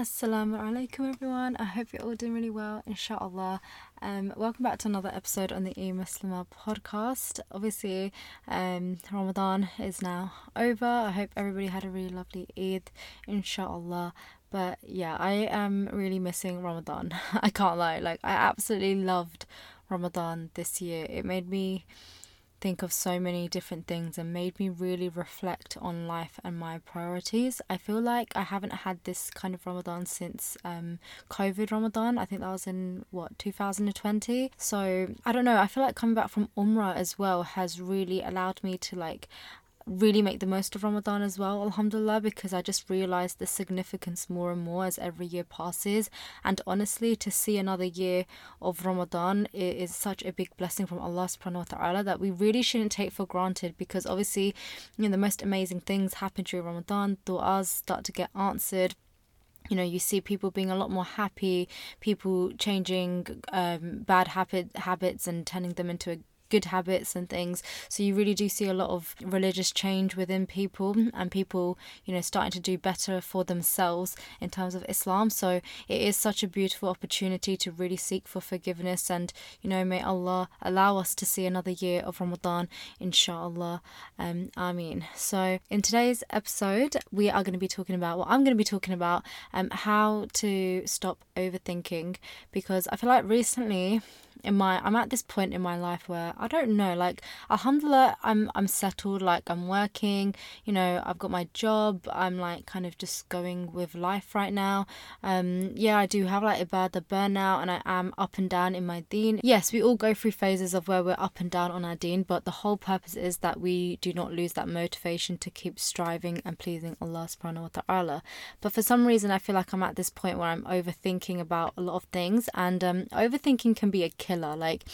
Assalamu alaikum everyone. I hope you're all doing really well, inshallah. Um, welcome back to another episode on the E Muslimah podcast. Obviously, um, Ramadan is now over. I hope everybody had a really lovely Eid, inshallah. But yeah, I am really missing Ramadan. I can't lie. Like, I absolutely loved Ramadan this year. It made me think of so many different things and made me really reflect on life and my priorities. I feel like I haven't had this kind of Ramadan since um, COVID Ramadan. I think that was in what 2020. So I don't know. I feel like coming back from Umrah as well has really allowed me to like really make the most of Ramadan as well, alhamdulillah, because I just realized the significance more and more as every year passes. And honestly, to see another year of Ramadan is such a big blessing from Allah subhanahu wa ta'ala that we really shouldn't take for granted because obviously, you know, the most amazing things happen during Ramadan, du'as start to get answered you know you see people being a lot more happy people changing um, bad habit habits and turning them into a good habits and things. So you really do see a lot of religious change within people and people, you know, starting to do better for themselves in terms of Islam. So it is such a beautiful opportunity to really seek for forgiveness and, you know, may Allah allow us to see another year of Ramadan, inshallah. Um, Ameen. So in today's episode, we are going to be talking about, well, I'm going to be talking about um, how to stop overthinking because I feel like recently in my I'm at this point in my life where I don't know like alhamdulillah I'm I'm settled like I'm working you know I've got my job I'm like kind of just going with life right now. Um yeah I do have like a the burnout and I am up and down in my deen. Yes we all go through phases of where we're up and down on our deen but the whole purpose is that we do not lose that motivation to keep striving and pleasing Allah subhanahu wa ta'ala. But for some reason I feel like I'm at this point where I'm overthinking about a lot of things and um overthinking can be a killer. Like,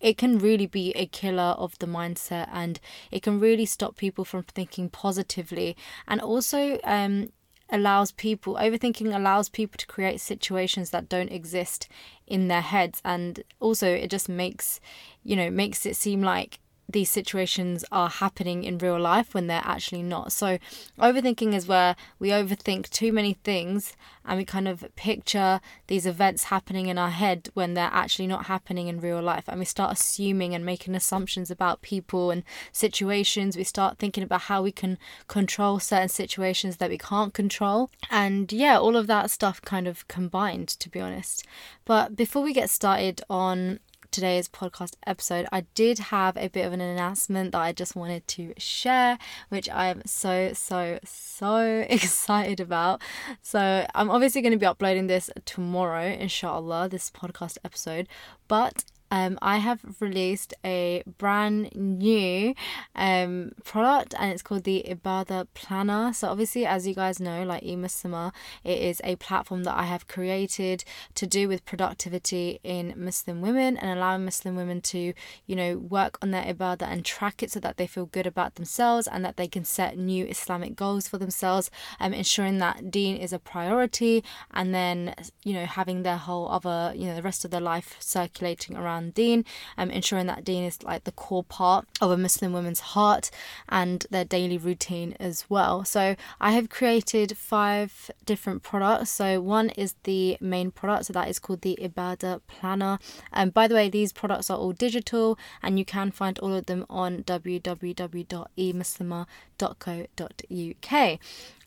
it can really be a killer of the mindset and it can really stop people from thinking positively and also um, allows people overthinking allows people to create situations that don't exist in their heads and also it just makes you know makes it seem like these situations are happening in real life when they're actually not. So, overthinking is where we overthink too many things and we kind of picture these events happening in our head when they're actually not happening in real life. And we start assuming and making assumptions about people and situations. We start thinking about how we can control certain situations that we can't control. And yeah, all of that stuff kind of combined, to be honest. But before we get started on today's podcast episode, I did have a bit of an announcement that I just wanted to share, which I am so, so, so excited about. So, I'm obviously going to be uploading this tomorrow, inshallah, this podcast episode. But um, I have released a brand new um, product and it's called the Ibadah Planner. So, obviously, as you guys know, like eMuslimah, it is a platform that I have created to do with productivity in Muslim women and allowing Muslim women to, you know, work on their Ibadah and track it so that they feel good about themselves and that they can set new Islamic goals for themselves, um, ensuring that deen is a priority and then, you know, having their whole other, you know, the rest of their life circulating around around deen, um, ensuring that deen is like the core part of a Muslim woman's heart and their daily routine as well. So I have created five different products. So one is the main product, so that is called the Ibadah Planner. And um, by the way, these products are all digital and you can find all of them on www.emuslimah.co.uk.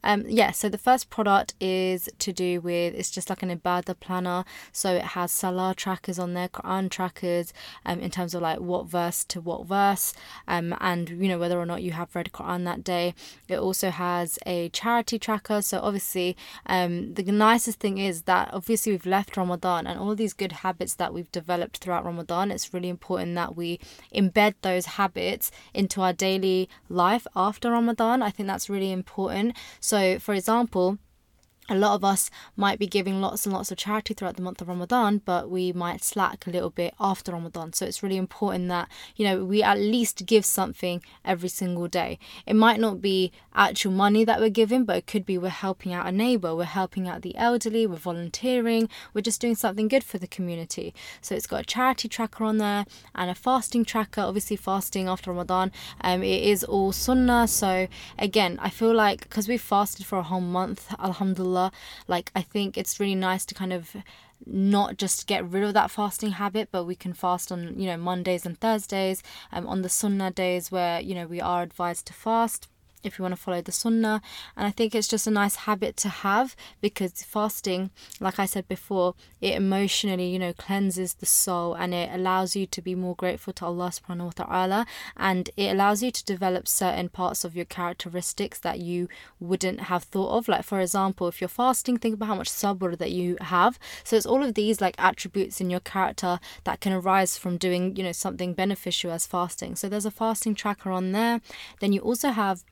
Um, yeah, so the first product is to do with it's just like an ibadah planner. So it has salah trackers on there, Quran trackers, um, in terms of like what verse to what verse, um, and you know whether or not you have read Quran that day. It also has a charity tracker. So obviously, um, the nicest thing is that obviously we've left Ramadan and all these good habits that we've developed throughout Ramadan. It's really important that we embed those habits into our daily life after Ramadan. I think that's really important. So so, for example, a lot of us might be giving lots and lots of charity throughout the month of Ramadan, but we might slack a little bit after Ramadan. So it's really important that, you know, we at least give something every single day. It might not be actual money that we're giving, but it could be we're helping out a neighbor, we're helping out the elderly, we're volunteering, we're just doing something good for the community. So it's got a charity tracker on there and a fasting tracker, obviously fasting after Ramadan. Um, it is all sunnah. So again, I feel like because we've fasted for a whole month, alhamdulillah Like, I think it's really nice to kind of not just get rid of that fasting habit, but we can fast on, you know, Mondays and Thursdays, um, on the Sunnah days where, you know, we are advised to fast if you want to follow the sunnah. And I think it's just a nice habit to have because fasting, like I said before, it emotionally, you know, cleanses the soul and it allows you to be more grateful to Allah subhanahu wa ta'ala and it allows you to develop certain parts of your characteristics that you wouldn't have thought of. Like for example, if you're fasting, think about how much sabr that you have. So it's all of these like attributes in your character that can arise from doing, you know, something beneficial as fasting. So there's a fasting tracker on there. Then you also have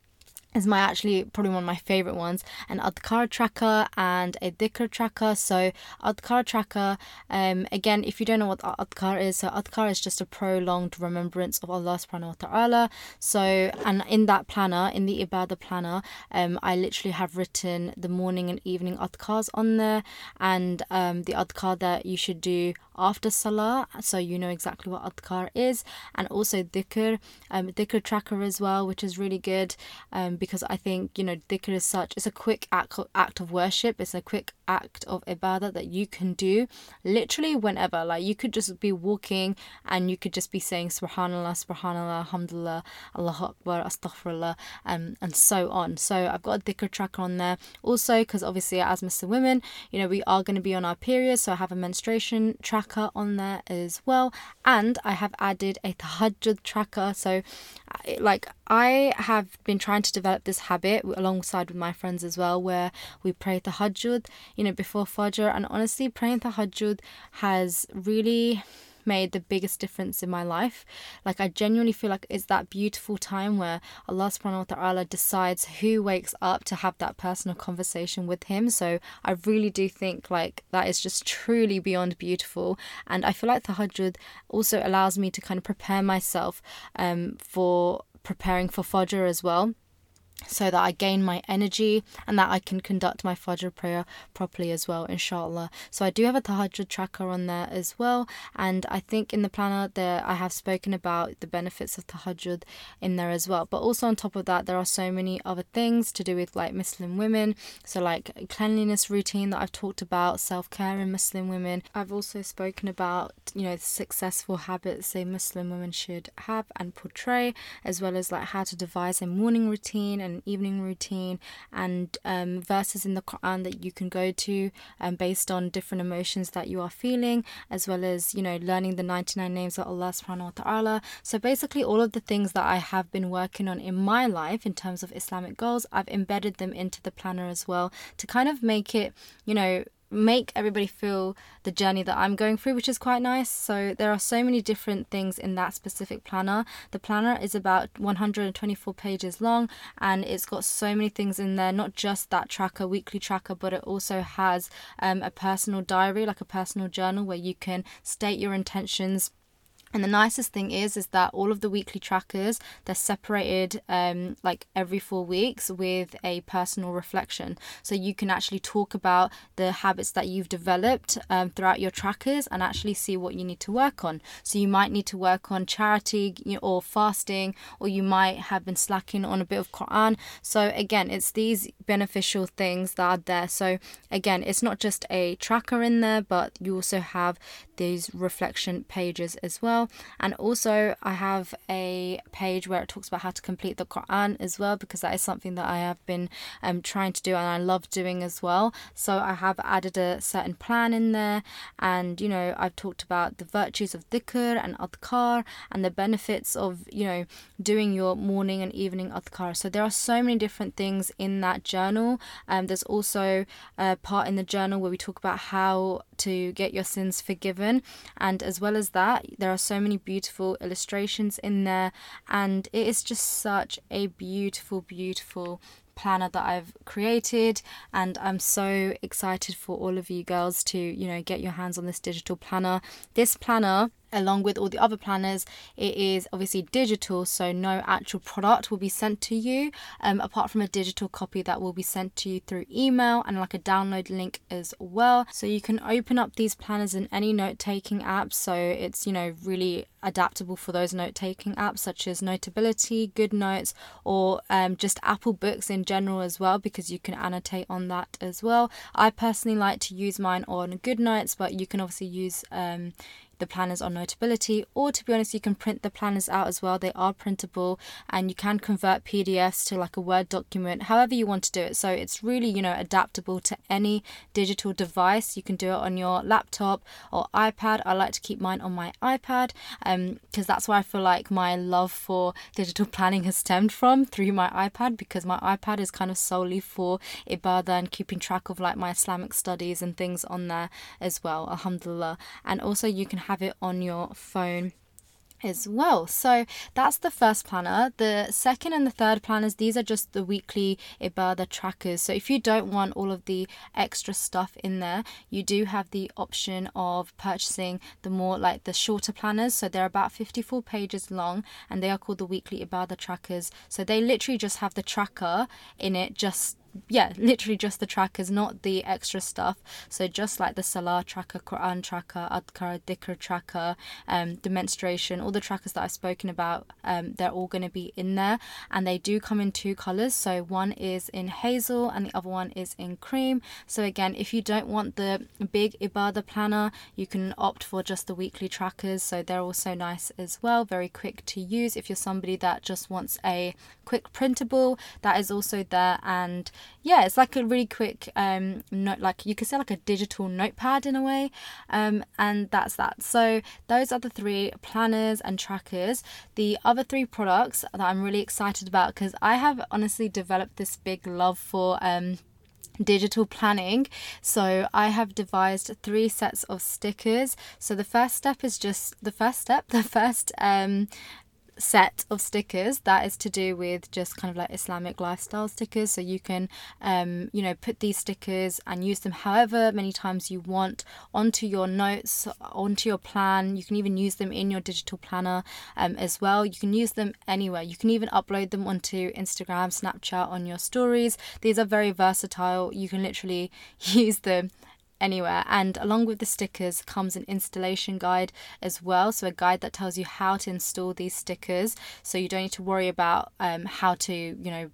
is my actually probably one of my favorite ones an adhkar tracker and a dhikr tracker. So adhkar tracker um again if you don't know what adhkar is so adhkar is just a prolonged remembrance of allah subhanahu wa ta'ala. So and in that planner in the ibadah planner um i literally have written the morning and evening adhkars on there. And um the adhkar that you should do after salah so you know exactly what adhkar is. And also dhikr um dhikr tracker as well which is really good um because I think you know dhikr is such it's a quick act act of worship. It's a quick act of ibadah that you can do literally whenever. Like you could just be walking and you could just be saying subhanallah subhanallah alhamdulillah allah akbar astaghfirullah um, and so on. So I've got a dhikr tracker on there. Also because obviously as Muslim women you know we are going to be on our period so I have a menstruation tracker on there as well and I have added a tahajjud tracker so like I have been trying to develop this habit alongside with my friends as well, where we pray tahajjud, you know, before Fajr. And honestly, praying tahajjud has really made the biggest difference in my life. Like I genuinely feel like it's that beautiful time where Allah subhanahu wa ta'ala decides who wakes up to have that personal conversation with him. So I really do think like that is just truly beyond beautiful. And I feel like tahajjud also allows me to kind of prepare myself um for preparing for Fajr as well so that I gain my energy and that I can conduct my Fajr prayer properly as well, inshallah. So I do have a tahajjud tracker on there as well, and I think in the planner there I have spoken about the benefits of tahajjud in there as well. But also on top of that, there are so many other things to do with like Muslim women, so like cleanliness routine that I've talked about, self care in Muslim women. I've also spoken about you know the successful habits a Muslim women should have and portray, as well as like how to devise a morning routine and evening routine and um, verses in the Quran that you can go to um, based on different emotions that you are feeling, as well as you know learning the 99 names of Allah subhanahu wa ta'ala. So basically, all of the things that I have been working on in my life in terms of Islamic goals, I've embedded them into the planner as well to kind of make it, you know, make everybody feel the journey that I'm going through, which is quite nice. So there are so many different things in that specific planner. The planner is about 124 pages long and it's got so many things in there, not just that tracker, weekly tracker, but it also has um, a personal diary, like a personal journal where you can state your intentions and the nicest thing is, is that all of the weekly trackers they're separated um, like every four weeks with a personal reflection. So you can actually talk about the habits that you've developed um, throughout your trackers and actually see what you need to work on. So you might need to work on charity or fasting, or you might have been slacking on a bit of Quran. So again, it's these beneficial things that are there. So again, it's not just a tracker in there, but you also have these reflection pages as well. And also, I have a page where it talks about how to complete the Quran as well, because that is something that I have been um, trying to do and I love doing as well. So, I have added a certain plan in there, and you know, I've talked about the virtues of dhikr and adhkar and the benefits of you know doing your morning and evening adhkar. So, there are so many different things in that journal. Um, there's also a part in the journal where we talk about how to get your sins forgiven, and as well as that, there are so many beautiful illustrations in there, and it is just such a beautiful, beautiful planner that I've created. And I'm so excited for all of you girls to you know get your hands on this digital planner. This planner along with all the other planners it is obviously digital so no actual product will be sent to you um, apart from a digital copy that will be sent to you through email and like a download link as well. So you can open up these planners in any note taking app so it's you know really adaptable for those note taking apps such as notability goodnotes or um, just apple books in general as well because you can annotate on that as well. I personally like to use mine on goodnotes but you can obviously use um, the planners on Notability, or to be honest, you can print the planners out as well. They are printable and you can convert PDFs to like a Word document, however you want to do it. So it's really, you know, adaptable to any digital device. You can do it on your laptop or iPad. I like to keep mine on my iPad um, because um, that's where I feel like my love for digital planning has stemmed from through my iPad because my iPad is kind of solely for ibadah and keeping track of like my Islamic studies and things on there as well. Alhamdulillah. And also, you can have it on your phone as well. So that's the first planner. The second and the third planners, these are just the weekly Ibadah trackers. So if you don't want all of the extra stuff in there, you do have the option of purchasing the more like the shorter planners. So they're about 54 pages long and they are called the weekly Ibadah trackers. So they literally just have the tracker in it, just yeah, literally just the trackers, not the extra stuff. So just like the Salah tracker, Quran tracker, Adhkar, Dhikr tracker, um, the menstruation, all the trackers that I've spoken about, um, they're all going to be in there, and they do come in two colors. So one is in hazel, and the other one is in cream. So again, if you don't want the big Ibadah planner, you can opt for just the weekly trackers. So they're also nice as well, very quick to use. If you're somebody that just wants a quick printable, that is also there and yeah, it's like a really quick um, note, like you could say like a digital notepad in a way, um, and that's that. So those are the three planners and trackers. The other three products that I'm really excited about because I have honestly developed this big love for. Um, digital planning. So I have devised three sets of stickers. So the first step is just the first step, the first um set of stickers that is to do with just kind of like Islamic lifestyle stickers. So you can, um, you know, put these stickers and use them however many times you want onto your notes, onto your plan. You can even use them in your digital planner um, as well. You can use them anywhere. You can even upload them onto Instagram, Snapchat, on your stories. These are very versatile. You can literally use them anywhere. And along with the stickers comes an installation guide as well. So, a guide that tells you how to install these stickers. So, you don't need to worry about um, how to, you know,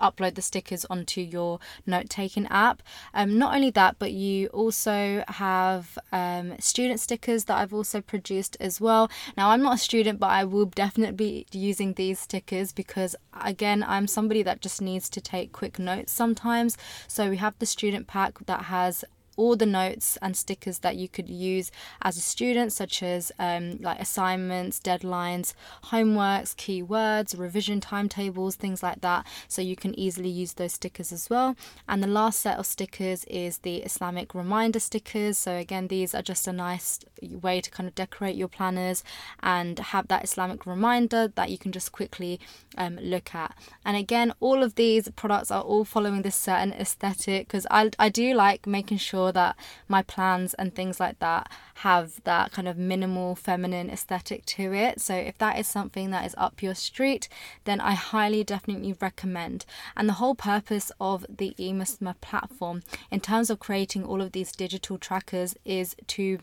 upload the stickers onto your note taking app. Um, not only that, but you also have um, student stickers that I've also produced as well. Now, I'm not a student, but I will definitely be using these stickers because, again, I'm somebody that just needs to take quick notes sometimes. So, we have the student pack that has all the notes and stickers that you could use as a student, such as um, like assignments, deadlines, homeworks, keywords, revision timetables, things like that. So you can easily use those stickers as well. And the last set of stickers is the Islamic reminder stickers. So again, these are just a nice way to kind of decorate your planners and have that Islamic reminder that you can just quickly um, look at. And again, all of these products are all following this certain aesthetic because I, I do like making sure sure that my plans and things like that have that kind of minimal feminine aesthetic to it. So if that is something that is up your street, then I highly definitely recommend. And the whole purpose of the eMuslimah platform in terms of creating all of these digital trackers is to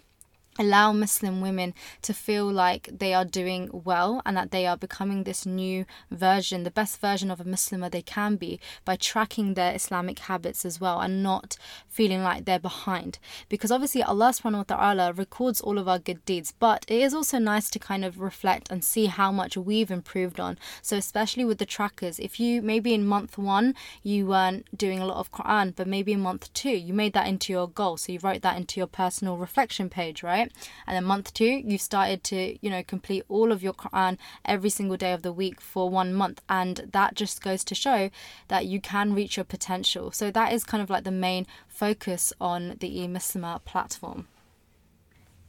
allow Muslim women to feel like they are doing well and that they are becoming this new version, the best version of a Muslimah they can be by tracking their Islamic habits as well and not feeling like they're behind. Because obviously Allah subhanahu wa ta'ala records all of our good deeds, but it is also nice to kind of reflect and see how much we've improved on. So especially with the trackers, if you maybe in month one you weren't doing a lot of Quran, but maybe in month two you made that into your goal. So you wrote that into your personal reflection page, right? And then month two, you've started to, you know, complete all of your Quran every single day of the week for one month. And that just goes to show that you can reach your potential. So that is kind of like the main focus on the eMuslimah platform.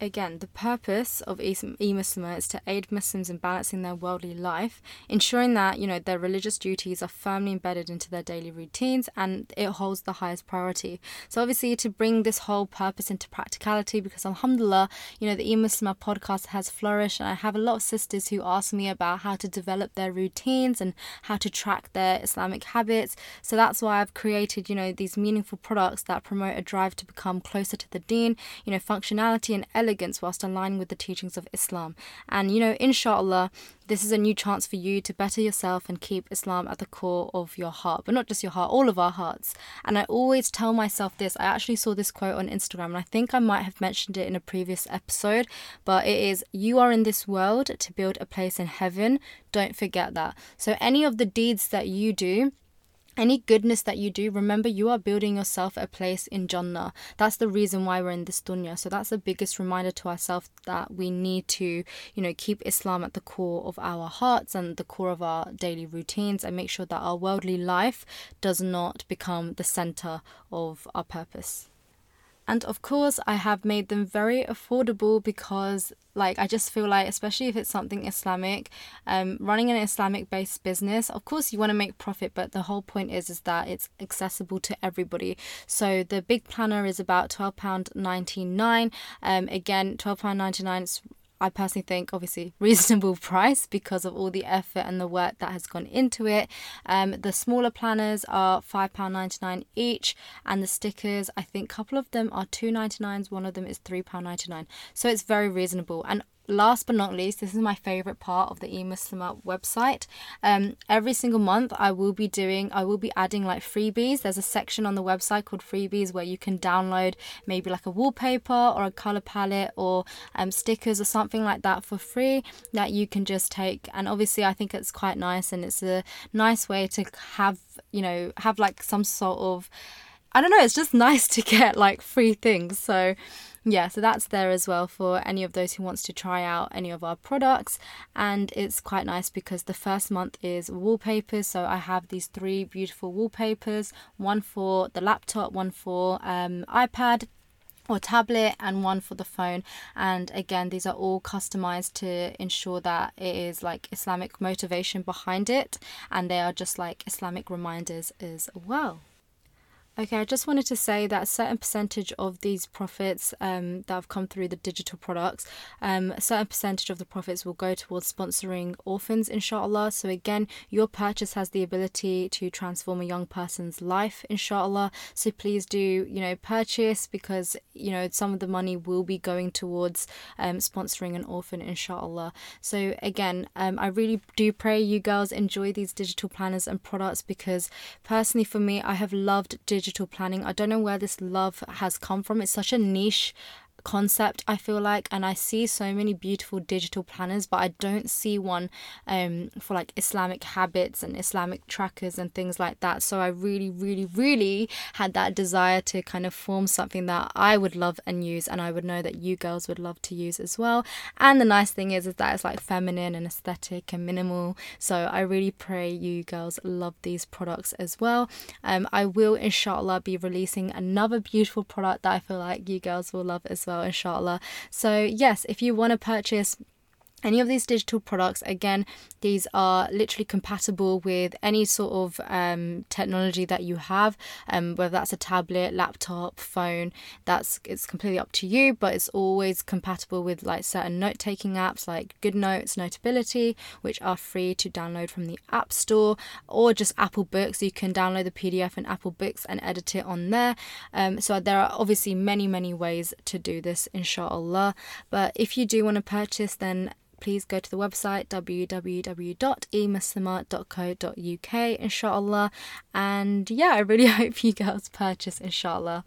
Again, the purpose of e-Muslimah is to aid Muslims in balancing their worldly life, ensuring that, you know, their religious duties are firmly embedded into their daily routines and it holds the highest priority. So obviously to bring this whole purpose into practicality because alhamdulillah, you know, the e-Muslimah podcast has flourished and I have a lot of sisters who ask me about how to develop their routines and how to track their Islamic habits. So that's why I've created, you know, these meaningful products that promote a drive to become closer to the deen, you know, functionality and elegance whilst aligning with the teachings of Islam. And you know, inshallah, this is a new chance for you to better yourself and keep Islam at the core of your heart, but not just your heart, all of our hearts. And I always tell myself this. I actually saw this quote on Instagram, and I think I might have mentioned it in a previous episode, but it is You are in this world to build a place in heaven. Don't forget that. So, any of the deeds that you do, any goodness that you do, remember you are building yourself a place in Jannah. That's the reason why we're in this dunya. So that's the biggest reminder to ourselves that we need to, you know, keep Islam at the core of our hearts and the core of our daily routines and make sure that our worldly life does not become the center of our purpose. And of course, I have made them very affordable because, like, I just feel like, especially if it's something Islamic, um, running an Islamic based business, of course, you want to make profit, but the whole point is is that it's accessible to everybody. So the big planner is about £12.99. Um, again, £12.99 is I personally think obviously reasonable price because of all the effort and the work that has gone into it. Um, the smaller planners are £5.99 each, and the stickers, I think a couple of them are £2.99, one of them is £3.99. So it's very reasonable. And last but not least, this is my favorite part of the eMuslimah website. Um, every single month, I will be doing, I will be adding like freebies. There's a section on the website called freebies where you can download maybe like a wallpaper or a color palette or um, stickers or something like that for free that you can just take. And obviously, I think it's quite nice and it's a nice way to have, you know, have like some sort of I don't know, it's just nice to get like free things. So yeah, so that's there as well for any of those who wants to try out any of our products. And it's quite nice because the first month is wallpapers. So I have these three beautiful wallpapers, one for the laptop, one for um, iPad or tablet and one for the phone and again these are all customized to ensure that it is like islamic motivation behind it and they are just like islamic reminders as well Okay, I just wanted to say that a certain percentage of these profits um, that have come through the digital products, um, a certain percentage of the profits will go towards sponsoring orphans, inshallah. So, again, your purchase has the ability to transform a young person's life, inshallah. So, please do, you know, purchase because, you know, some of the money will be going towards um, sponsoring an orphan, inshallah. So, again, um, I really do pray you girls enjoy these digital planners and products because, personally, for me, I have loved digital digital planning. I don't know where this love has come from. It's such a niche concept i feel like and i see so many beautiful digital planners but i don't see one um, for like islamic habits and islamic trackers and things like that. So i really really really had that desire to kind of form something that i would love and use and i would know that you girls would love to use as well. And the nice thing is is that it's like feminine and aesthetic and minimal. So i really pray you girls love these products as well. Um, i will inshallah be releasing another beautiful product that i feel like you girls will love as well, inshallah. So, yes, if you want to purchase any of these digital products again these are literally compatible with any sort of um, technology that you have um, whether that's a tablet laptop phone that's it's completely up to you but it's always compatible with like certain note taking apps like GoodNotes notability which are free to download from the app store or just apple books. You can download the pdf in apple books and edit it on there. Um, so there are obviously many many ways to do this inshallah. But if you do want to purchase then please go to the website www.emuslimah.co.uk inshallah. And yeah i really hope you girls purchase inshallah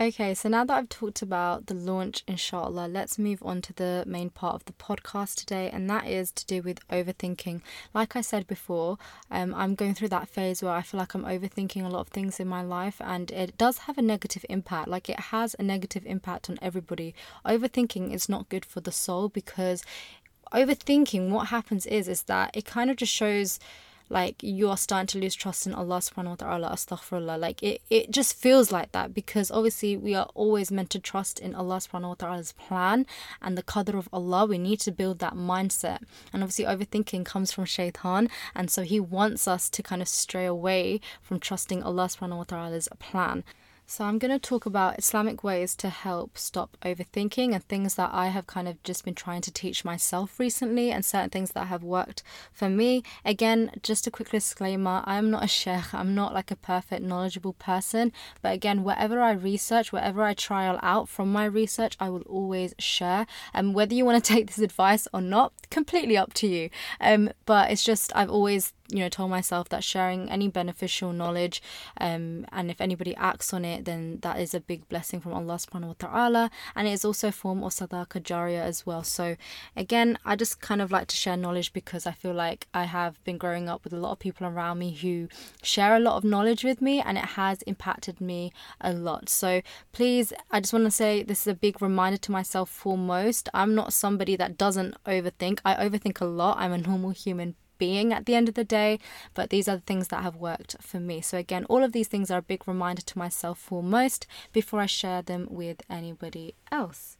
Okay, so now that I've talked about the launch, inshallah, let's move on to the main part of the podcast today, and that is to do with overthinking. Like I said before, um, I'm going through that phase where I feel like I'm overthinking a lot of things in my life, and it does have a negative impact. Like it has a negative impact on everybody. Overthinking is not good for the soul because overthinking, what happens is, is that it kind of just shows like you are starting to lose trust in Allah subhanahu wa ta'ala, astaghfirullah. Like it, it just feels like that because obviously we are always meant to trust in Allah subhanahu wa ta'ala's plan and the qadr of Allah. We need to build that mindset. And obviously overthinking comes from shaitan and so he wants us to kind of stray away from trusting Allah subhanahu wa ta'ala's plan. So, I'm going to talk about Islamic ways to help stop overthinking and things that I have kind of just been trying to teach myself recently and certain things that have worked for me. Again, just a quick disclaimer I'm not a sheikh, I'm not like a perfect, knowledgeable person. But again, whatever I research, whatever I trial out from my research, I will always share. And whether you want to take this advice or not, completely up to you. Um, but it's just, I've always you know told myself that sharing any beneficial knowledge um, and if anybody acts on it then that is a big blessing from Allah subhanahu wa ta'ala. And it is also a form of sadaqa jariyah as well. So again I just kind of like to share knowledge because I feel like I have been growing up with a lot of people around me who share a lot of knowledge with me and it has impacted me a lot. So please I just want to say this is a big reminder to myself foremost. I'm not somebody that doesn't overthink. I overthink a lot. I'm a normal human being at the end of the day, but these are the things that have worked for me. So, again, all of these things are a big reminder to myself foremost before I share them with anybody else.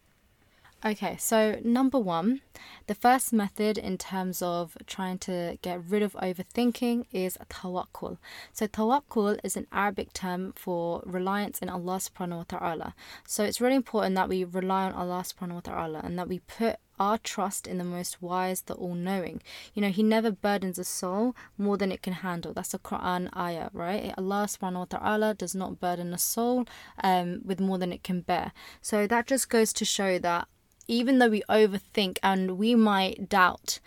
Okay, so number one, the first method in terms of trying to get rid of overthinking is tawakkul. So, tawakkul is an Arabic term for reliance in Allah subhanahu wa ta'ala. So, it's really important that we rely on Allah subhanahu wa ta'ala and that we put our trust in the most wise, the all knowing. You know, He never burdens a soul more than it can handle. That's a Quran ayah, right? Allah subhanahu wa ta'ala does not burden a soul um, with more than it can bear. So that just goes to show that even though we overthink and we might doubt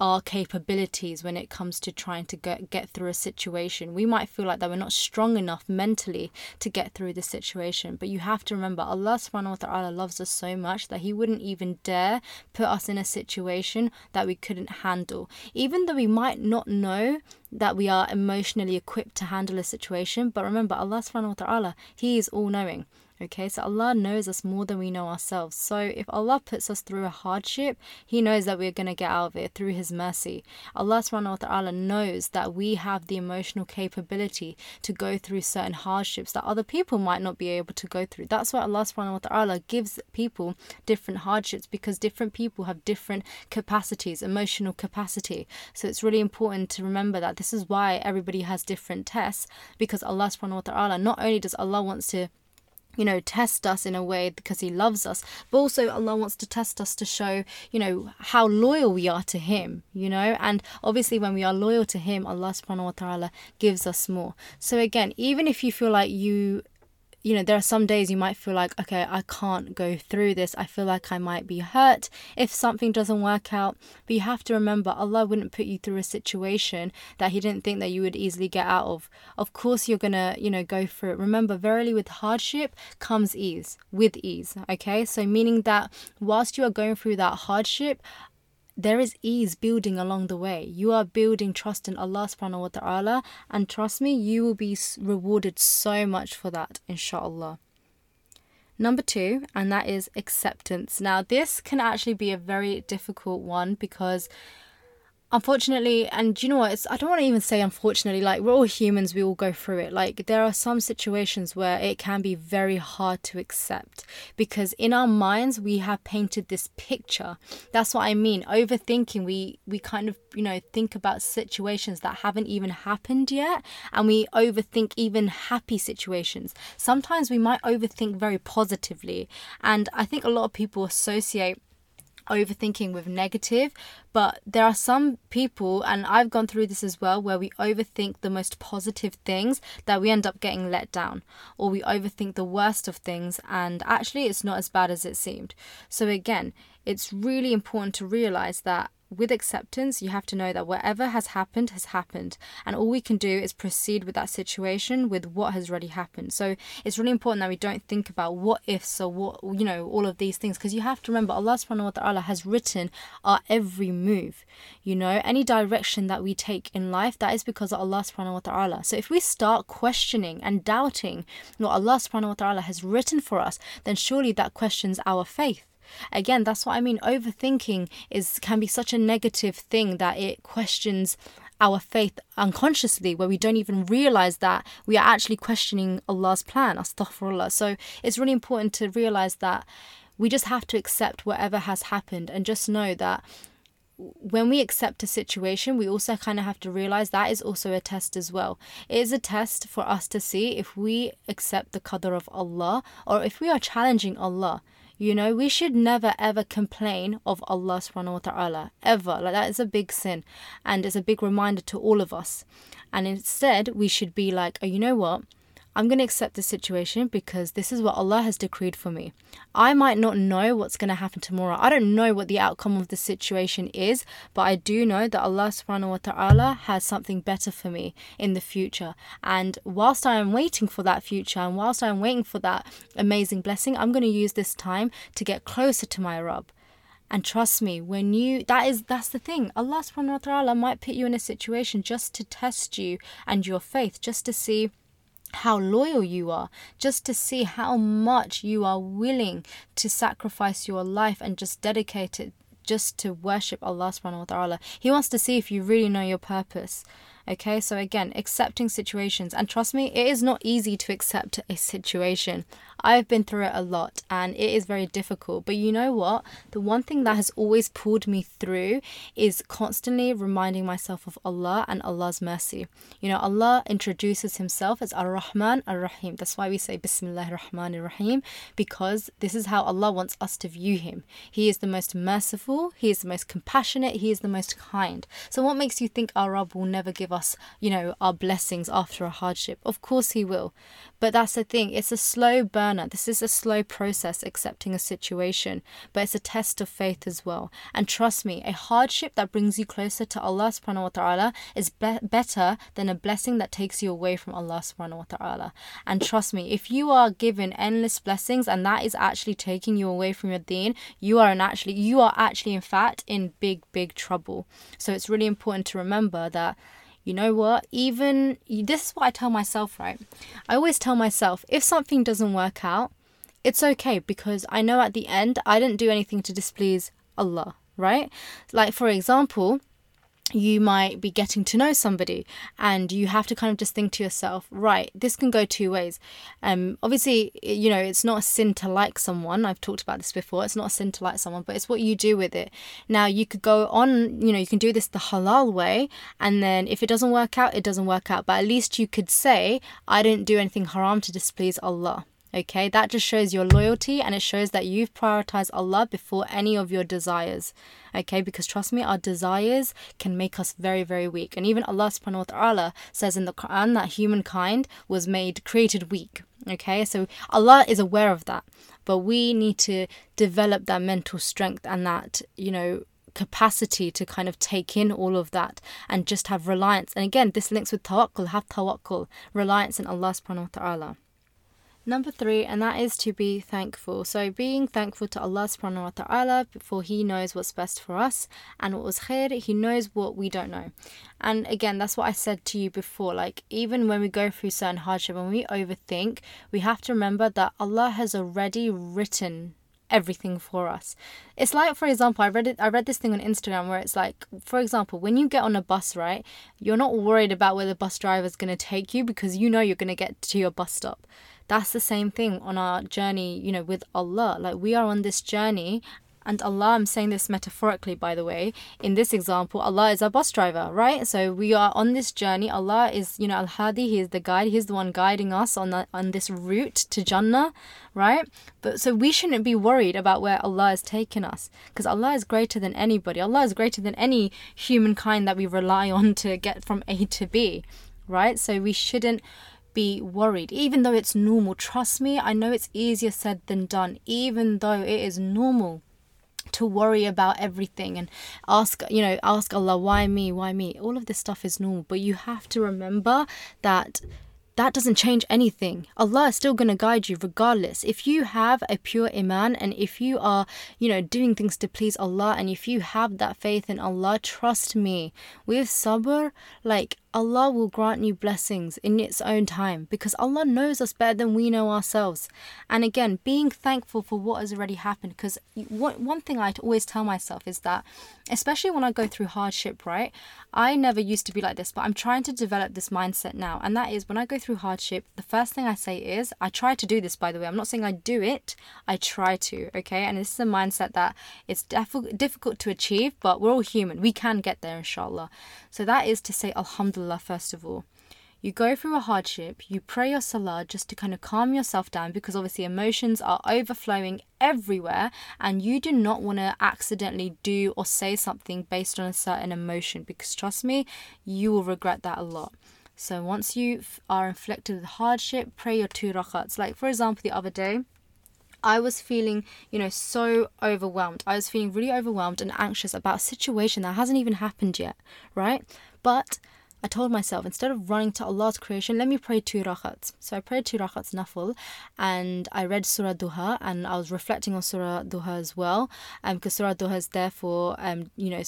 our capabilities when it comes to trying to get, get through a situation. We might feel like that we're not strong enough mentally to get through the situation. But you have to remember Allah subhanahu wa ta'ala loves us so much that He wouldn't even dare put us in a situation that we couldn't handle. Even though we might not know that we are emotionally equipped to handle a situation, but remember Allah subhanahu wa ta'ala, He is all knowing. Okay, so Allah knows us more than we know ourselves. So if Allah puts us through a hardship, He knows that we're going to get out of it through His mercy. Allah subhanahu wa ta'ala knows that we have the emotional capability to go through certain hardships that other people might not be able to go through. That's why Allah subhanahu wa ta'ala gives people different hardships because different people have different capacities, emotional capacity. So it's really important to remember that this is why everybody has different tests because Allah subhanahu wa ta'ala not only does Allah wants to you know, test us in a way because He loves us, but also Allah wants to test us to show, you know, how loyal we are to Him, you know, and obviously when we are loyal to Him, Allah subhanahu wa ta'ala gives us more. So again, even if you feel like you you know, there are some days you might feel like, okay, I can't go through this. I feel like I might be hurt if something doesn't work out. But you have to remember, Allah wouldn't put you through a situation that He didn't think that you would easily get out of. Of course, you're gonna, you know, go through it. Remember, verily with hardship comes ease, with ease. Okay, so meaning that whilst you are going through that hardship, there is ease building along the way. You are building trust in Allah subhanahu wa ta'ala, and trust me, you will be rewarded so much for that, inshallah. Number two, and that is acceptance. Now, this can actually be a very difficult one because unfortunately and you know what? It's i don't want to even say unfortunately like we're all humans we all go through it. Like there are some situations where it can be very hard to accept because in our minds we have painted this picture. That's what i mean. Overthinking we we kind of you know think about situations that haven't even happened yet and we overthink even happy situations. Sometimes we might overthink very positively and i think a lot of people associate overthinking with negative, but there are some people, and I've gone through this as well, where we overthink the most positive things that we end up getting let down, or we overthink the worst of things, and actually it's not as bad as it seemed. So, again, it's really important to realize that with acceptance, you have to know that whatever has happened has happened, and all we can do is proceed with that situation with what has already happened. So it's really important that we don't think about what ifs or what you know all of these things because you have to remember Allah Subhanahu wa Taala has written our every move. You know, any direction that we take in life that is because of Allah Subhanahu wa Taala. So if we start questioning and doubting what Allah Subhanahu wa Taala has written for us, then surely that questions our faith. Again, that's what I mean. Overthinking is can be such a negative thing that it questions our faith unconsciously where we don't even realize that we are actually questioning Allah's plan, astaghfirullah. So it's really important to realize that we just have to accept whatever has happened and just know that when we accept a situation, we also kind of have to realize that is also a test as well. It is a test for us to see if we accept the qadr of Allah or if we are challenging Allah. You know, we should never ever complain of Allah subhanahu wa ta'ala. Ever. Like that is a big sin. And it's a big reminder to all of us. And instead we should be like, oh, you know what? I'm going to accept the situation because this is what Allah has decreed for me. I might not know what's going to happen tomorrow. I don't know what the outcome of the situation is, but I do know that Allah subhanahu wa ta'ala has something better for me in the future. And whilst I am waiting for that future and whilst I am waiting for that amazing blessing, I'm going to use this time to get closer to my Rabb. And trust me, when you that is that's the thing. Allah subhanahu wa ta'ala might put you in a situation just to test you and your faith, just to see how loyal you are, just to see how much you are willing to sacrifice your life and just dedicate it just to worship Allah subhanahu wa ta'ala. He wants to see if you really know your purpose. Okay, so again, accepting situations, and trust me, it is not easy to accept a situation. I've been through it a lot and it is very difficult. But you know what? The one thing that has always pulled me through is constantly reminding myself of Allah and Allah's mercy. You know, Allah introduces Himself as Ar Rahman Ar Rahim. That's why we say Bismillah Rahman Rahim because this is how Allah wants us to view Him. He is the most merciful, He is the most compassionate, He is the most kind. So, what makes you think our Rabb will never give us, you know, our blessings after a hardship? Of course, He will. But that's the thing, it's a slow burner. This is a slow process accepting a situation, but it's a test of faith as well. And trust me, a hardship that brings you closer to Allah subhanahu wa ta'ala is be- better than a blessing that takes you away from Allah subhanahu wa ta'ala. And trust me, if you are given endless blessings and that is actually taking you away from your deen, you are actually you are actually in fact in big, big trouble. So it's really important to remember that you know what? Even this is what I tell myself, right? I always tell myself if something doesn't work out, it's okay because I know at the end I didn't do anything to displease Allah, right? Like, for example, you might be getting to know somebody and you have to kind of just think to yourself right this can go two ways. Um obviously you know it's not a sin to like someone. I've talked about this before. It's not a sin to like someone but it's what you do with it. Now you could go on you know you can do this the halal way and then if it doesn't work out it doesn't work out. But at least you could say i didn't do anything haram to displease allah Okay, that just shows your loyalty and it shows that you've prioritized Allah before any of your desires. Okay, because trust me, our desires can make us very, very weak. And even Allah subhanahu wa ta'ala says in the Quran that humankind was made, created weak. Okay, so Allah is aware of that. But we need to develop that mental strength and that, you know, capacity to kind of take in all of that and just have reliance. And again, this links with tawakkul, have tawakkul, reliance in Allah subhanahu wa ta'ala. Number three, and that is to be thankful. So, being thankful to Allah subhanahu wa ta'ala, for He knows what's best for us, and what was khair, He knows what we don't know. And again, that's what I said to you before. Like, even when we go through certain hardship, when we overthink, we have to remember that Allah has already written everything for us. It's like, for example, I read it. I read this thing on Instagram where it's like, for example, when you get on a bus, right, you're not worried about where the bus driver is going to take you because you know you're going to get to your bus stop that's the same thing on our journey, you know, with Allah. Like we are on this journey and Allah, I'm saying this metaphorically, by the way. In this example, Allah is our bus driver, right? So we are on this journey. Allah is, you know, Al Hadi. He is the guide. He's the one guiding us on the, on this route to Jannah, right? But so we shouldn't be worried about where Allah is taking us, because Allah is greater than anybody. Allah is greater than any humankind that we rely on to get from A to B, right? So we shouldn't be worried, even though it's normal. Trust me, I know it's easier said than done, even though it is normal to worry about everything and ask you know ask Allah why me why me all of this stuff is normal but you have to remember that that doesn't change anything. Allah is still going to guide you regardless. If you have a pure iman and if you are, you know, doing things to please Allah and if you have that faith in Allah, trust me, with sabr, like Allah will grant you blessings in its own time because Allah knows us better than we know ourselves. And again, being thankful for what has already happened because one thing I always tell myself is that especially when I go through hardship, right? I never used to be like this, but I'm trying to develop this mindset now. And that is when I go through hardship, the first thing I say is, I try to do this, by the way. I'm not saying I do it, I try to, okay? And this is a mindset that it's difficult to achieve, but we're all human. We can get there, inshallah. So that is to say, Alhamdulillah, first of all you go through a hardship, you pray your salah just to kind of calm yourself down because obviously emotions are overflowing everywhere and you do not want to accidentally do or say something based on a certain emotion because trust me, you will regret that a lot. So once you are inflicted with hardship, pray your two rakats. Like for example, the other day, I was feeling, you know, so overwhelmed. I was feeling really overwhelmed and anxious about a situation that hasn't even happened yet, right? But I told myself instead of running to Allah's creation, let me pray two rakats. So I prayed two rakats nafil and I read Surah Duha and I was reflecting on Surah Duha as well. Um, because Surah Duha is therefore um, you know,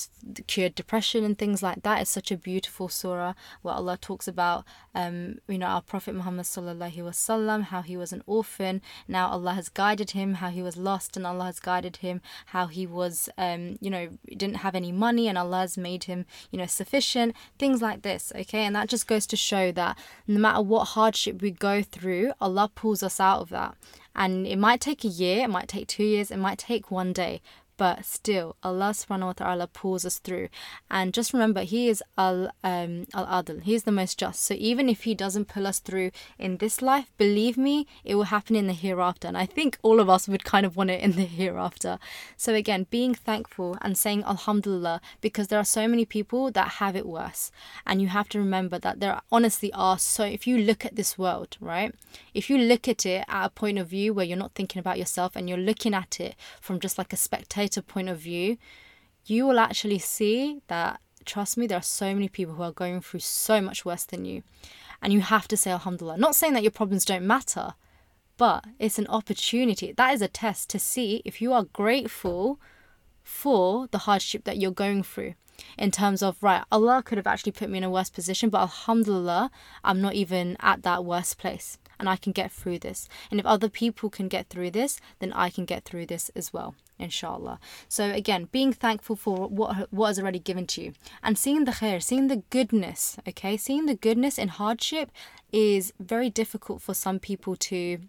cured depression and things like that. It's such a beautiful surah where Allah talks about um, you know, our Prophet Muhammad sallallahu wasallam, how he was an orphan. Now Allah has guided him, how he was lost and Allah has guided him, how he was um, you know, didn't have any money and Allah has made him, you know, sufficient. Things like this okay? And that just goes to show that no matter what hardship we go through, Allah pulls us out of that. And it might take a year, it might take two years, it might take one day, but still Allah subhanahu wa ta'ala pulls us through. And just remember he is al um al adl. He is the most just. So even if he doesn't pull us through in this life, believe me, it will happen in the hereafter. And I think all of us would kind of want it in the hereafter. So again, being thankful and saying alhamdulillah because there are so many people that have it worse. And you have to remember that there honestly are so if you look at this world, right? If you look at it at a point of view where you're not thinking about yourself and you're looking at it from just like a spectator point of view, you will actually see that, trust me, there are so many people who are going through so much worse than you. And you have to say Alhamdulillah. Not saying that your problems don't matter, but it's an opportunity. That is a test to see if you are grateful for the hardship that you're going through. In terms of, right, Allah could have actually put me in a worse position, but Alhamdulillah, I'm not even at that worst place and I can get through this. And if other people can get through this, then I can get through this as well, inshallah. So again, being thankful for what what is already given to you. And seeing the khair, seeing the goodness, okay? Seeing the goodness in hardship is very difficult for some people to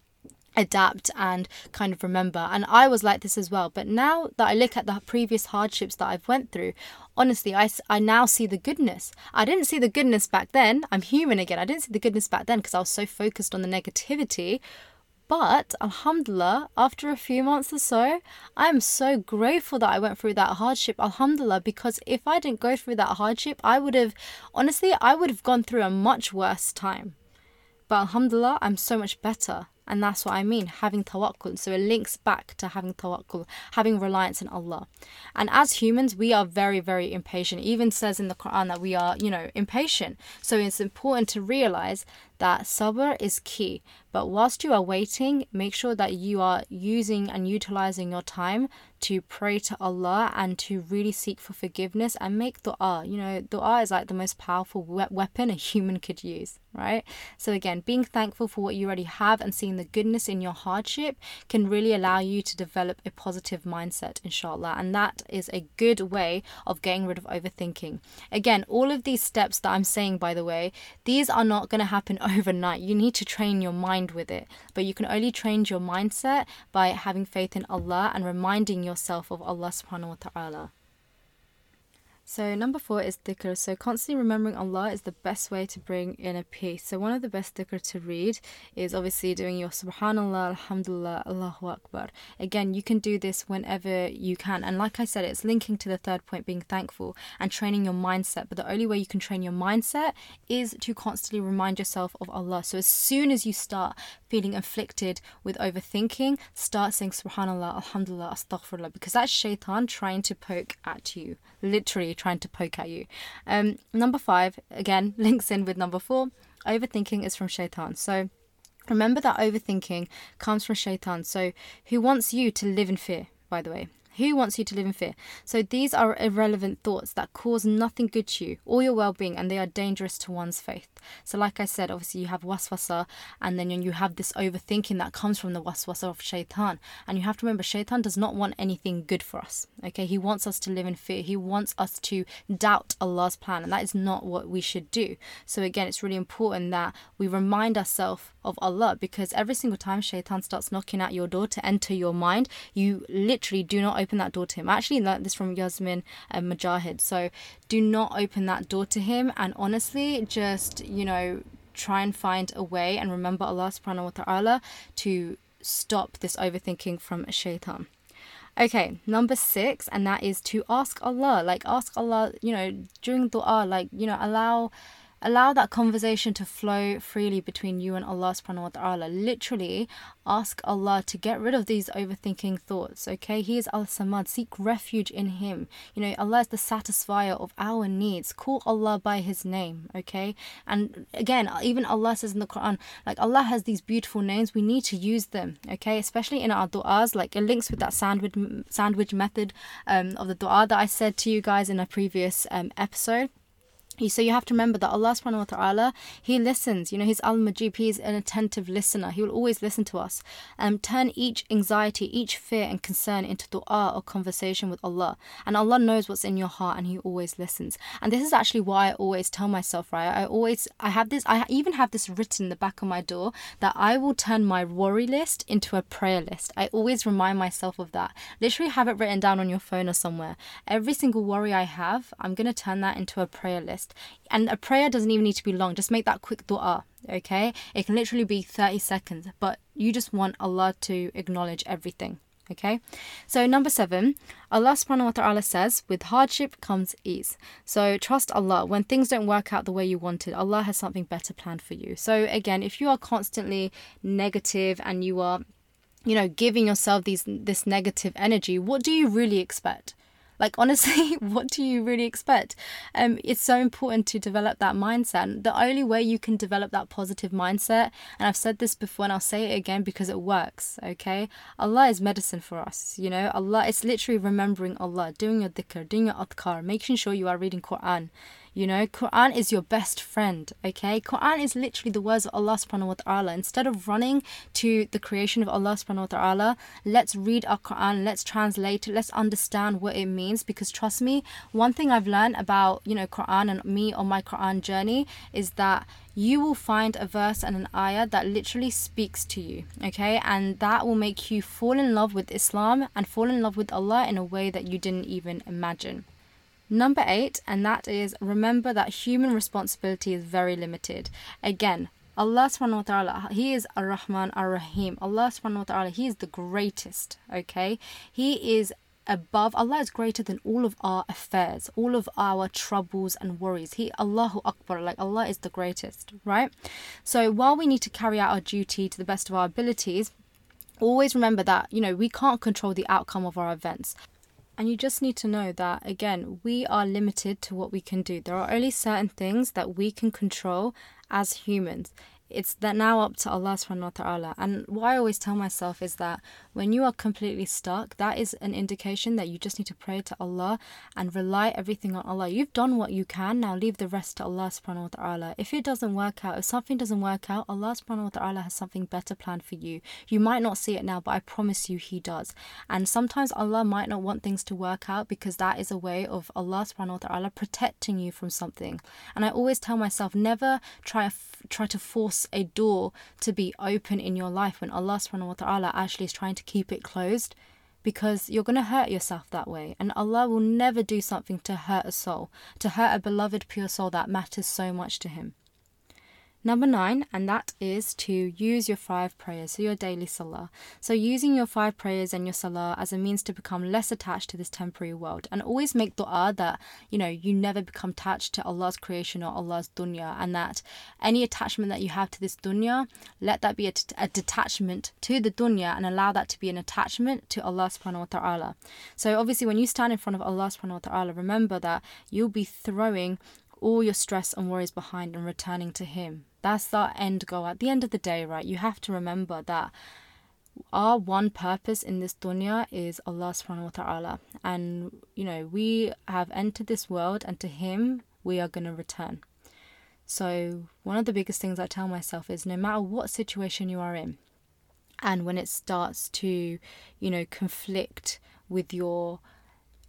adapt and kind of remember. And i was like this as well. But now that i look at the previous hardships that i've went through honestly i, I now see the goodness. I didn't see the goodness back then. I'm human again. I didn't see the goodness back then because i was so focused on the negativity but alhamdulillah after a few months or so i am so grateful that i went through that hardship alhamdulillah because if i didn't go through that hardship i would have honestly i would have gone through a much worse time but alhamdulillah i'm so much better and that's what I mean, having tawakkul. So it links back to having tawakkul, having reliance in Allah. And as humans, we are very, very impatient. It even says in the Quran that we are, you know, impatient. So it's important to realize that sabr is key. But whilst you are waiting, make sure that you are using and utilizing your time to pray to Allah and to really seek for forgiveness and make dua. You know, dua is like the most powerful weapon a human could use, right? So, again, being thankful for what you already have and seeing the goodness in your hardship can really allow you to develop a positive mindset, inshallah. And that is a good way of getting rid of overthinking. Again, all of these steps that I'm saying, by the way, these are not going to happen overnight. You need to train your mind with it. But you can only train your mindset by having faith in Allah and reminding yourself of Allah subhanahu wa ta'ala. So, number four is dhikr. So, constantly remembering Allah is the best way to bring inner peace. So, one of the best dhikr to read is obviously doing your Subhanallah, Alhamdulillah, Allahu Akbar. Again, you can do this whenever you can. And like I said, it's linking to the third point, being thankful and training your mindset. But the only way you can train your mindset is to constantly remind yourself of Allah. So, as soon as you start feeling afflicted with overthinking, start saying Subhanallah, Alhamdulillah, Astaghfirullah, because that's shaitan trying to poke at you, literally trying to poke at you. Um, number five, again, links in with number four. Overthinking is from shaitan. So remember that overthinking comes from shaitan. So who wants you to live in fear, by the way? Who wants you to live in fear? So these are irrelevant thoughts that cause nothing good to you or your well being and they are dangerous to one's faith. So, like I said, obviously you have waswasa and then you have this overthinking that comes from the waswasa of shaitan. And you have to remember, shaitan does not want anything good for us. Okay, he wants us to live in fear, he wants us to doubt Allah's plan, and that is not what we should do. So, again, it's really important that we remind ourselves of Allah because every single time shaitan starts knocking at your door to enter your mind, you literally do not open that door to him. Actually this from Yasmin Mogahed. So, do not open that door to him, and honestly, just you know, try and find a way and remember Allah subhanahu wa ta'ala to stop this overthinking from shaitan. Okay, number six, and that is to ask Allah. Like, ask Allah, you know, during dua, like, you know, allow Allow that conversation to flow freely between you and Allah subhanahu wa ta'ala. Literally ask Allah to get rid of these overthinking thoughts. Okay, He is Al Samad. Seek refuge in Him. You know, Allah is the satisfier of our needs. Call Allah by His name. Okay, and again, even Allah says in the Quran, like Allah has these beautiful names. We need to use them. Okay, especially in our du'as. Like it links with that sandwich sandwich method um, of the du'a that I said to you guys in a previous um, episode so you have to remember that Allah subhanahu wa ta'ala, He listens. You know, He's Al Mujib, He is an attentive listener. He will always listen to us. Um, turn each anxiety, each fear and concern into dua or conversation with Allah. And Allah knows what's in your heart and He always listens. And this is actually why I always tell myself, right? I always, I have this, I even have this written in the back of my door that I will turn my worry list into a prayer list. I always remind myself of that. Literally have it written down on your phone or somewhere. Every single worry I have, I'm going to turn that into a prayer list. And a prayer doesn't even need to be long. Just make that quick dua, ah, okay? It can literally be 30 seconds, but you just want Allah to acknowledge everything. Okay, so number seven, Allah subhanahu wa ta'ala says, with hardship comes ease. So trust Allah. When things don't work out the way you wanted, Allah has something better planned for you. So again, if you are constantly negative and you are, you know, giving yourself these this negative energy, what do you really expect? Like, honestly, what do you really expect? Um, it's so important to develop that mindset. The only way you can develop that positive mindset, and I've said this before and I'll say it again because it works, okay? Allah is medicine for us, you know? Allah, it's literally remembering Allah, doing your dhikr, doing your adhkar, making sure you are reading Quran, you know, Quran is your best friend, okay? Quran is literally the words of Allah subhanahu wa ta'ala. Instead of running to the creation of Allah subhanahu wa ta'ala, let's read our Quran, let's translate it, let's understand what it means. Because trust me, one thing I've learned about, you know, Quran and me on my Quran journey is that you will find a verse and an ayah that literally speaks to you, okay? And that will make you fall in love with Islam and fall in love with Allah in a way that you didn't even imagine. Number eight, and that is remember that human responsibility is very limited. Again, Allah subhanahu wa ta'ala, He is Ar Rahman Ar Rahim. Allah subhanahu wa ta'ala, He is the greatest, okay? He is above Allah is greater than all of our affairs, all of our troubles and worries. He Allahu Akbar, like Allah is the greatest, right? So while we need to carry out our duty to the best of our abilities, always remember that, you know, we can't control the outcome of our events. And you just need to know that, again, we are limited to what we can do. There are only certain things that we can control as humans it's that now up to Allah subhanahu wa ta'ala. And what I always tell myself is that when you are completely stuck, that is an indication that you just need to pray to Allah and rely everything on Allah. You've done what you can, now leave the rest to Allah subhanahu wa ta'ala. If it doesn't work out, if something doesn't work out, Allah subhanahu wa ta'ala has something better planned for you. You might not see it now, but I promise you He does. And sometimes Allah might not want things to work out because that is a way of Allah subhanahu wa ta'ala protecting you from something. And I always tell myself, never try, try to force force a door to be open in your life when Allah subhanahu wa ta'ala actually is trying to keep it closed because you're going to hurt yourself that way. And Allah will never do something to hurt a soul, to hurt a beloved pure soul that matters so much to Him. Number nine, and that is to use your five prayers, so your daily salah. So, using your five prayers and your salah as a means to become less attached to this temporary world. And always make dua that, you know, you never become attached to Allah's creation or Allah's dunya, and that any attachment that you have to this dunya, let that be a, detachment to the dunya and allow that to be an attachment to Allah subhanahu wa ta'ala. So, obviously, when you stand in front of Allah subhanahu wa ta'ala, remember that you'll be throwing all your stress and worries behind and returning to Him. That's the end goal. At the end of the day, right, you have to remember that our one purpose in this dunya is Allah subhanahu wa ta'ala. And, you know, we have entered this world and to Him we are going to return. So, one of the biggest things I tell myself is no matter what situation you are in, and when it starts to, you know, conflict with your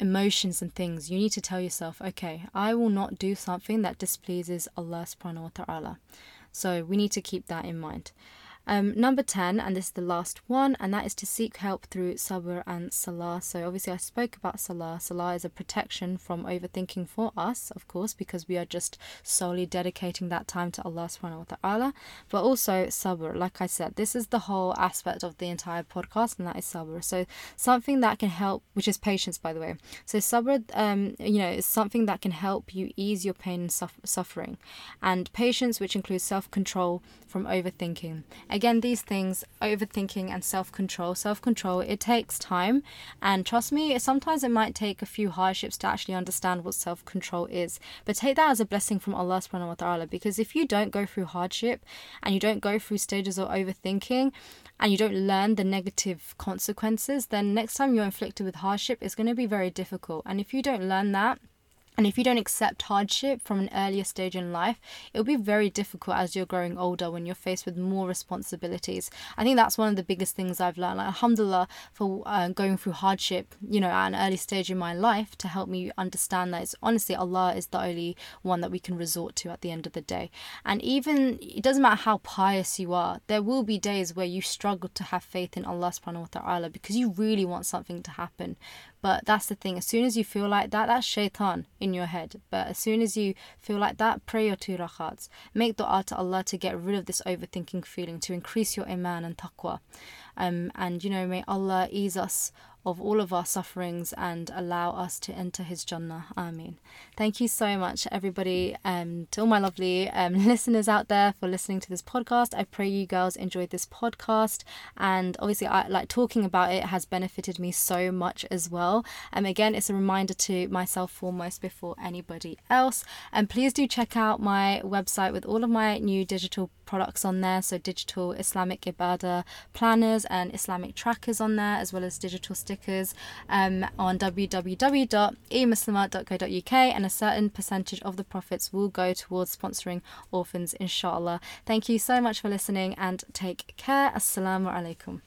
emotions and things, you need to tell yourself, okay, I will not do something that displeases Allah subhanahu wa ta'ala. So we need to keep that in mind. Um, number 10, and this is the last one, and that is to seek help through sabr and salah. So, obviously, I spoke about salah. Salah is a protection from overthinking for us, of course, because we are just solely dedicating that time to Allah subhanahu wa ta'ala. But also, sabr, like I said, this is the whole aspect of the entire podcast, and that is sabr. So, something that can help, which is patience, by the way. So, sabr, um, you know, is something that can help you ease your pain and suffering. And patience, which includes self control from overthinking these things overthinking and self-control. Self-control it takes time. And trust me sometimes it might take a few hardships to actually understand what self-control is. But take that as a blessing from allah subhanahu wa ta'ala because if you don't go through hardship and you don't go through stages of overthinking and you don't learn the negative consequences then next time you're inflicted with hardship it's going to be very difficult. And if you don't learn that and if you don't accept hardship from an earlier stage in life, it'll be very difficult as you're growing older when you're faced with more responsibilities. I think that's one of the biggest things I've learned. Like, alhamdulillah for uh, going through hardship, you know, at an early stage in my life to help me understand that it's honestly Allah is the only one that we can resort to at the end of the day. And even it doesn't matter how pious you are, there will be days where you struggle to have faith in Allah subhanahu wa ta'ala because you really want something to happen. But that's the thing, as soon as you feel like that, that's shaitan in your head. But as soon as you feel like that, pray your two rakats. Make dua to Allah to get rid of this overthinking feeling, to increase your iman and taqwa. Um, and you know, may Allah ease us of all of our sufferings and allow us to enter His Jannah. Ameen. Thank you so much, everybody, and to all my lovely um, listeners out there for listening to this podcast. I pray you girls enjoyed this podcast, and obviously, I like talking about it has benefited me so much as well. And um, again, it's a reminder to myself foremost before anybody else. And please do check out my website with all of my new digital products on there. So digital Islamic Ibadah planners and Islamic trackers on there, as well as digital stickers um, on www.emuslimah.co.uk and a certain percentage of the profits will go towards sponsoring orphans inshallah. Thank you so much for listening and take care. Assalamu alaikum.